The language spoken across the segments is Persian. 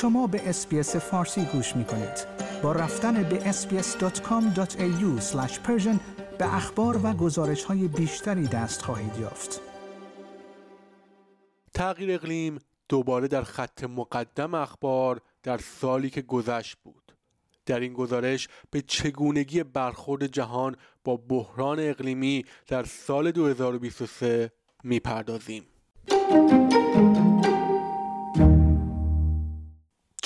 شما به اسپیس فارسی گوش می کنید. با رفتن به sbs.com.au به اخبار و گزارش های بیشتری دست خواهید یافت. تغییر اقلیم دوباره در خط مقدم اخبار در سالی که گذشت بود. در این گزارش به چگونگی برخورد جهان با بحران اقلیمی در سال 2023 می‌پردازیم.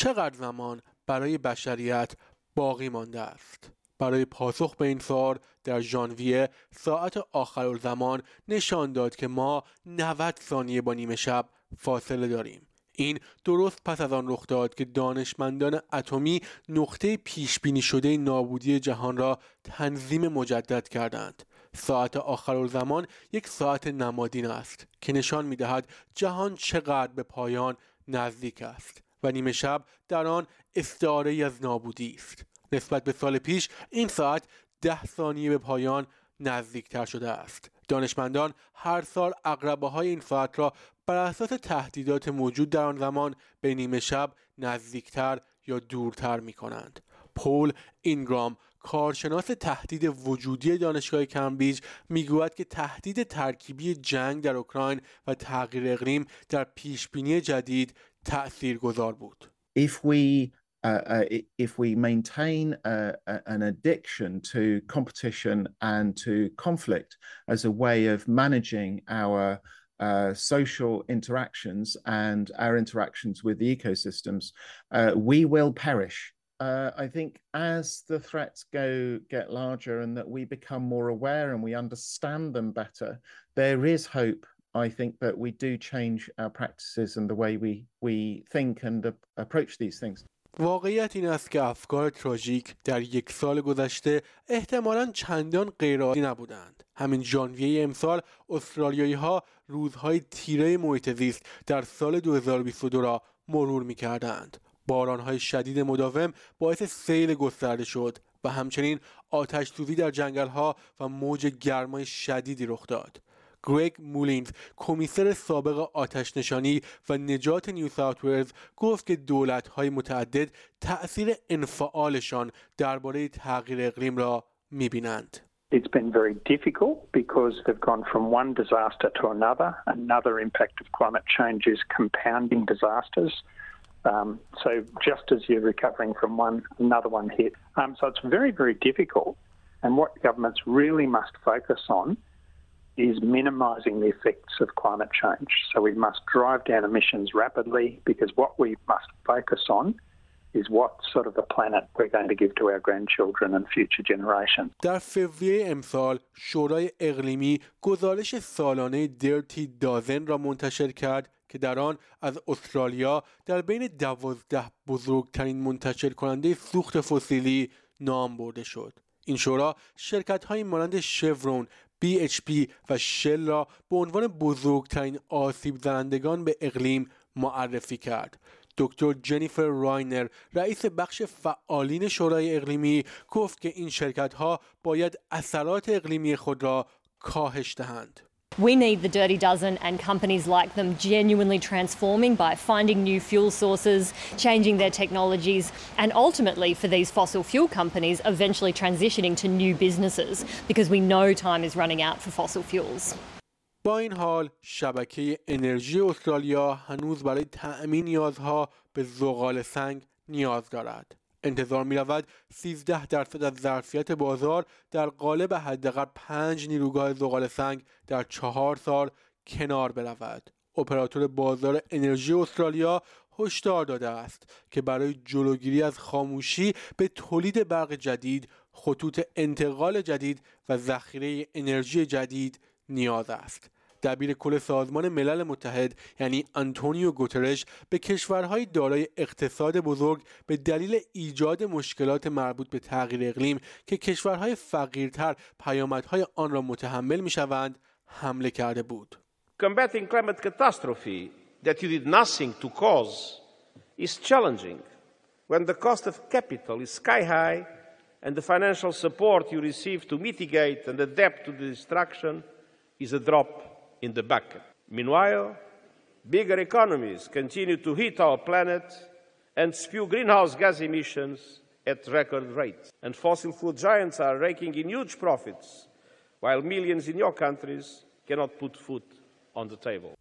چقدر زمان برای بشریت باقی مانده است؟ برای پاسخ به این سوال در ژانویه ساعت آخر زمان نشان داد که ما 90 ثانیه با نیمه شب فاصله داریم. این درست پس از آن رخ داد که دانشمندان اتمی نقطه پیش بینی شده نابودی جهان را تنظیم مجدد کردند. ساعت آخر زمان یک ساعت نمادین است که نشان می دهد جهان چقدر به پایان نزدیک است. و نیمه شب در آن استعاره از نابودی است نسبت به سال پیش این ساعت ده ثانیه به پایان نزدیکتر شده است دانشمندان هر سال اقربه های این ساعت را بر اساس تهدیدات موجود در آن زمان به نیمه شب نزدیکتر یا دورتر می کنند. پول اینگرام کارشناس تهدید وجودی دانشگاه کمبریج می‌گوید که تهدید ترکیبی جنگ در اوکراین و تغییر اقلیم در پیشبینی جدید تأثیر گذار بود. If we Uh, uh, if we maintain uh, an addiction to competition and to conflict as a way of managing our uh, social interactions and our interactions with the ecosystems, uh, we will perish. Uh, I think as the threats go get larger and that we become more aware and we understand them better, there is hope. I think that we do change our practices and the way we we think and approach these things. واقعیت این است که افکار تراژیک در یک سال گذشته احتمالا چندان غیرعادی نبودند همین ژانویه امسال استرالیایی ها روزهای تیره محیط زیست در سال 2022 را مرور می کردند. بارانهای شدید مداوم باعث سیل گسترده شد و همچنین آتش سوزی در جنگل ها و موج گرمای شدیدی رخ داد. گریگ مولینز کمیسر سابق آتش نشانی و نجات نیو ساوت ولز گفت که دولت های متعدد تأثیر انفعالشان درباره تغییر اقلیم را میبینند. It's been very difficult because they've gone from one disaster to another. Another impact of climate change is compounding disasters. Um, so just as you're recovering from one, another one hit. Um, so it's very, very difficult. And what governments really must focus on is minimising the effects of climate change. So we must drive down emissions rapidly because what we must focus on is what sort of a planet we're going to give to our grandchildren and future generations. در فوریه امسال شورای اقلیمی گزارش سالانه درتی دازن را منتشر کرد که در آن از استرالیا در بین دوازده بزرگترین منتشر کننده سوخت فسیلی نام برده شد. این شورا شرکت های مانند شورون، BHP و شل را به عنوان بزرگترین آسیب زنندگان به اقلیم معرفی کرد. دکتر جنیفر راینر رئیس بخش فعالین شورای اقلیمی گفت که این شرکت ها باید اثرات اقلیمی خود را کاهش دهند. We need the Dirty Dozen and companies like them genuinely transforming by finding new fuel sources, changing their technologies, and ultimately for these fossil fuel companies eventually transitioning to new businesses because we know time is running out for fossil fuels. با این حال شبکه انرژی استرالیا هنوز برای تأمین نیازها به زغال سنگ نیاز دارد. انتظار می رود 13 درصد از ظرفیت بازار در قالب حداقل 5 نیروگاه زغال سنگ در چهار سال کنار برود. اپراتور بازار انرژی استرالیا هشدار داده است که برای جلوگیری از خاموشی به تولید برق جدید، خطوط انتقال جدید و ذخیره انرژی جدید نیاز است. دبیر کل سازمان ملل متحد یعنی آنتونیو گوترش به کشورهای دارای اقتصاد بزرگ به دلیل ایجاد مشکلات مربوط به تغییر اقلیم که کشورهای فقیرتر پیامدهای آن را متحمل می‌شوند حمله کرده بود. Combating climate catastrophe that you did nothing to cause is challenging when the cost of capital is sky high and the financial support you receive to mitigate and adapt to the destruction is a drop in the bucket. Meanwhile, bigger economies continue to heat our planet and spew greenhouse gas emissions at record rates. And fossil food giants are raking in huge profits, while millions in your countries cannot put food on the table.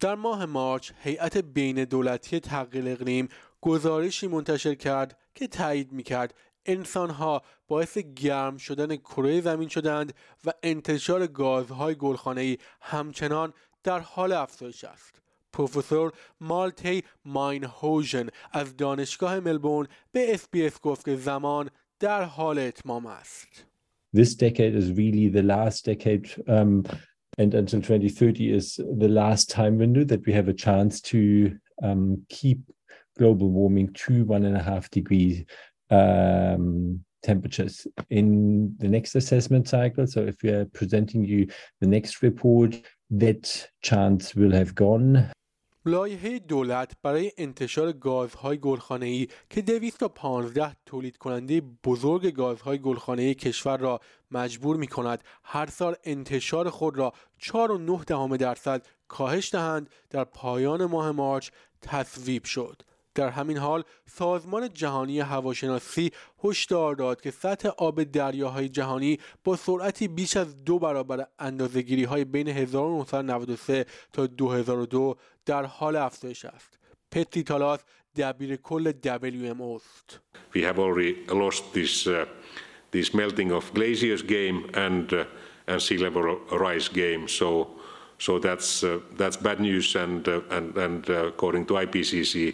در ماه مارچ هیئت بین دولتی تغییر اقلیم گزارشی منتشر کرد که تایید میکرد انسانها باعث گرم شدن کره زمین شدند و انتشار گازهای گلخانه‌ای همچنان در حال افزایش است. پروفسور مالتی ماین هوژن از دانشگاه ملبورن به اسپیس گفت که زمان در حال اتمام است. This decade is really the last decade um, and until 2030 is the last time window that we have a chance to um, keep global warming to one and a half degrees um, temperatures in the next assessment cycle. So if we are presenting you the next report, that chance will have gone. لایحه دولت برای انتشار گازهای گلخانه‌ای که 215 تولید کننده بزرگ گازهای گلخانه‌ای کشور را مجبور می کند هر سال انتشار خود را 4.9 دهم درصد کاهش دهند در پایان ماه مارچ تصویب شد. در همین حال سازمان جهانی هواشناسی هشدار داد که سطح آب دریاهای جهانی با سرعتی بیش از دو برابر اندازهگیری های بین 1993 تا 2002 در حال افزایش است. پتری تالاس دبیر کل WMO است. We have already lost this, uh, this melting of glaciers game and, uh, and sea level rise game. So, so that's, uh, that's bad news and, uh, and, and uh, according to IPCC,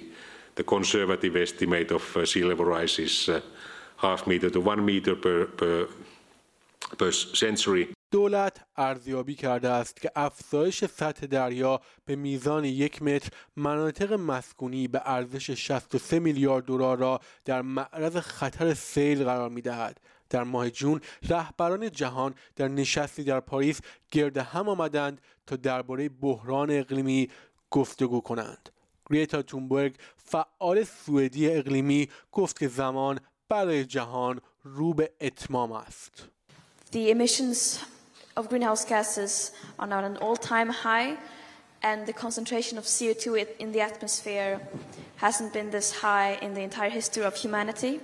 the conservative estimate of uh, sea level rise is uh, half meter to one meter per, per, per century. دولت ارزیابی کرده است که افزایش سطح دریا به میزان یک متر مناطق مسکونی به ارزش 63 میلیارد دلار را در معرض خطر سیل قرار می دهد. در ماه جون رهبران جهان در نشستی در پاریس گرد هم آمدند تا درباره بحران اقلیمی گفتگو کنند. گریتا تونبرگ فعال سوئدی اقلیمی گفت که زمان برای جهان رو به اتمام است. The emissions of greenhouse gases are now at an all-time high and the concentration of CO2 in the atmosphere hasn't been this high in the entire history of humanity.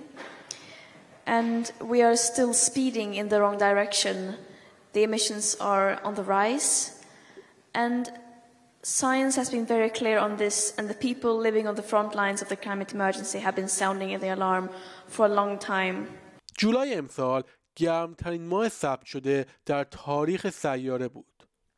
And we are still speeding in the wrong direction. The emissions are on the rise. And science has been very clear on this, and the people living on the front lines of the climate emergency have been sounding the alarm for a long time. جولای امسال گرمترین ماه ثبت شده در تاریخ سیاره بود.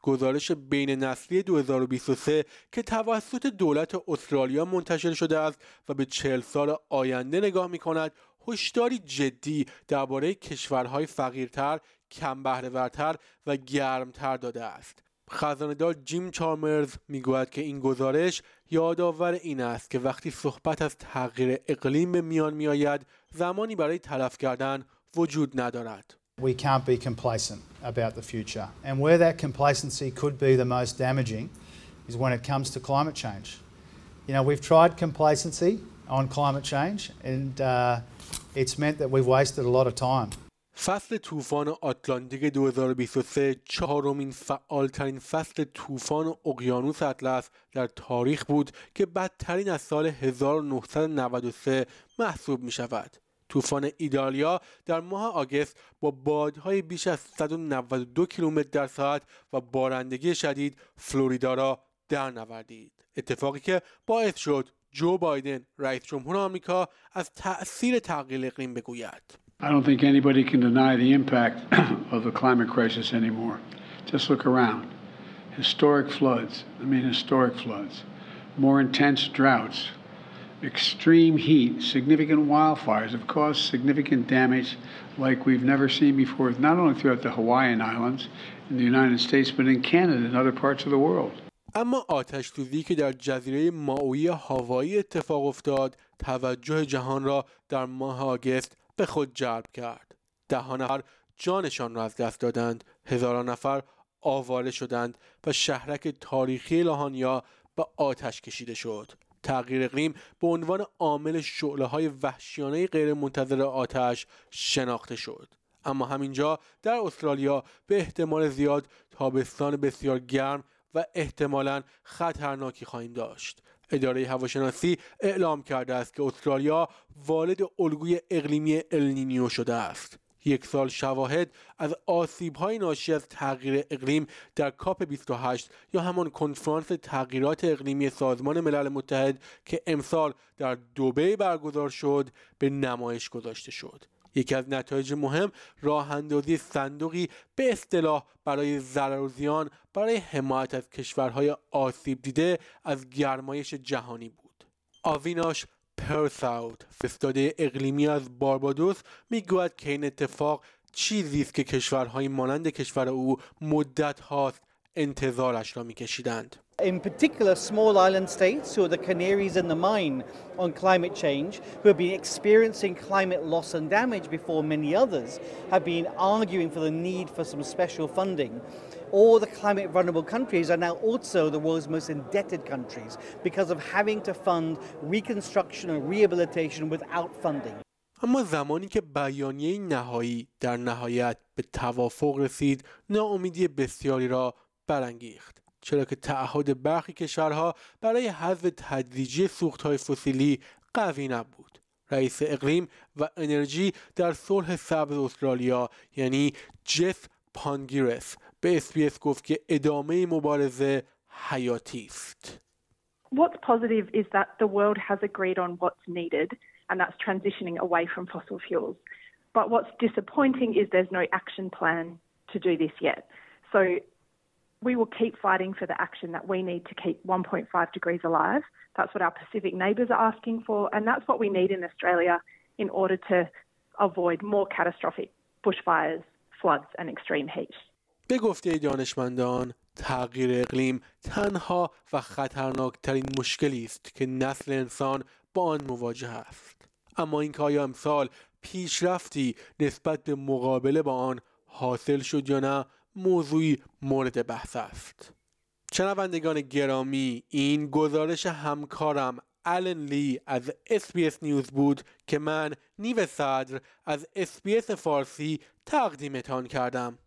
گزارش بین نسلی 2023 که توسط دولت استرالیا منتشر شده است و به 40 سال آینده نگاه می کند هشداری جدی درباره کشورهای فقیرتر، کم بهرهورتر و گرمتر داده است. خزاندار جیم چارمرز می‌گوید که این گزارش یادآور این است که وقتی صحبت از تغییر اقلیم به میان میآید زمانی برای تلف کردن وجود ندارد. We can't be complacent about the future. And where that complacency could be the most damaging is when it comes to climate change. You know, we've tried complacency on climate change and uh, it's meant that we've wasted a lot of time. فصل طوفان آتلانتیک 2023 چهارمین فعالترین فصل طوفان اقیانوس اطلس در تاریخ بود که بدترین از سال 1993 محسوب می شود. طوفان ایدالیا در ماه آگست با بادهای بیش از 192 کیلومتر در ساعت و بارندگی شدید فلوریدا را در نوردید. اتفاقی که باعث شد جو بایدن رئیس جمهور آمریکا از تأثیر تغییر اقلیم بگوید. I don't think anybody can deny the impact of the climate crisis anymore. Just look around. Historic floods, I mean, historic floods, more intense droughts, extreme heat, significant wildfires have caused significant damage like we've never seen before, not only throughout the Hawaiian Islands in the United States, but in Canada and other parts of the world. اما آتش سوزی که در جزیره ماوی هاوایی اتفاق افتاد توجه جهان را در ماه آگست به خود جلب کرد. ده نفر جانشان را از دست دادند. هزاران نفر آواره شدند و شهرک تاریخی لاهانیا به آتش کشیده شد. تغییر اقلیم به عنوان عامل شعله های وحشیانه غیر منتظر آتش شناخته شد. اما همینجا در استرالیا به احتمال زیاد تابستان بسیار گرم و احتمالا خطرناکی خواهیم داشت. اداره هواشناسی اعلام کرده است که استرالیا وارد الگوی اقلیمی النینیو شده است. یک سال شواهد از آسیب های ناشی از تغییر اقلیم در کاپ 28 یا همان کنفرانس تغییرات اقلیمی سازمان ملل متحد که امسال در دوبی برگزار شد به نمایش گذاشته شد. یکی از نتایج مهم راه اندازی صندوقی به اصطلاح برای ضرر و زیان برای حمایت از کشورهای آسیب دیده از گرمایش جهانی بود. آویناش پرساوت فرستاده اقلیمی از باربادوس می‌گوید که این اتفاق چیزی است که کشورهای مانند کشور او مدت هاست انتظارش را میکشیدند in particular small island states who are the canaries in the mine on climate change, who have been experiencing climate loss and damage before many others, have been arguing for the need for some special funding. All the climate vulnerable countries are now also the world's most indebted countries because of having to fund reconstruction and rehabilitation without funding. اما زمانی که بیانیه نهایی در نهایت به توافق رسید ناامیدی بسیاری را برانگیخت چرا که تعهد برخی کشورها برای حذف تدریجی سوختهای فسیلی قوی نبود رئیس اقلیم و انرژی در صلح سبز استرالیا یعنی جف پانگیرس به اسپیس گفت که ادامه مبارزه حیاتی است. What's positive is that the world has agreed on what's needed and that's transitioning away from fossil fuels. But what's disappointing is there's no action plan to do this yet. So we will keep fighting for the action that we need to keep 1.5 degrees alive. That's what our Pacific neighbours are asking for, and that's what we need in Australia in order to avoid more catastrophic bushfires, floods and extreme heat. به گفته دانشمندان تغییر اقلیم تنها و خطرناکترین مشکلی است که نسل انسان با آن مواجه است اما اینکه آیا امسال پیشرفتی نسبت به مقابله با آن حاصل شد یا نه موضوعی مورد بحث است. شنوندگان گرامی این گزارش همکارم آلن لی از SBS News بود که من نیو صدر از SBS فارسی تقدیمتان کردم.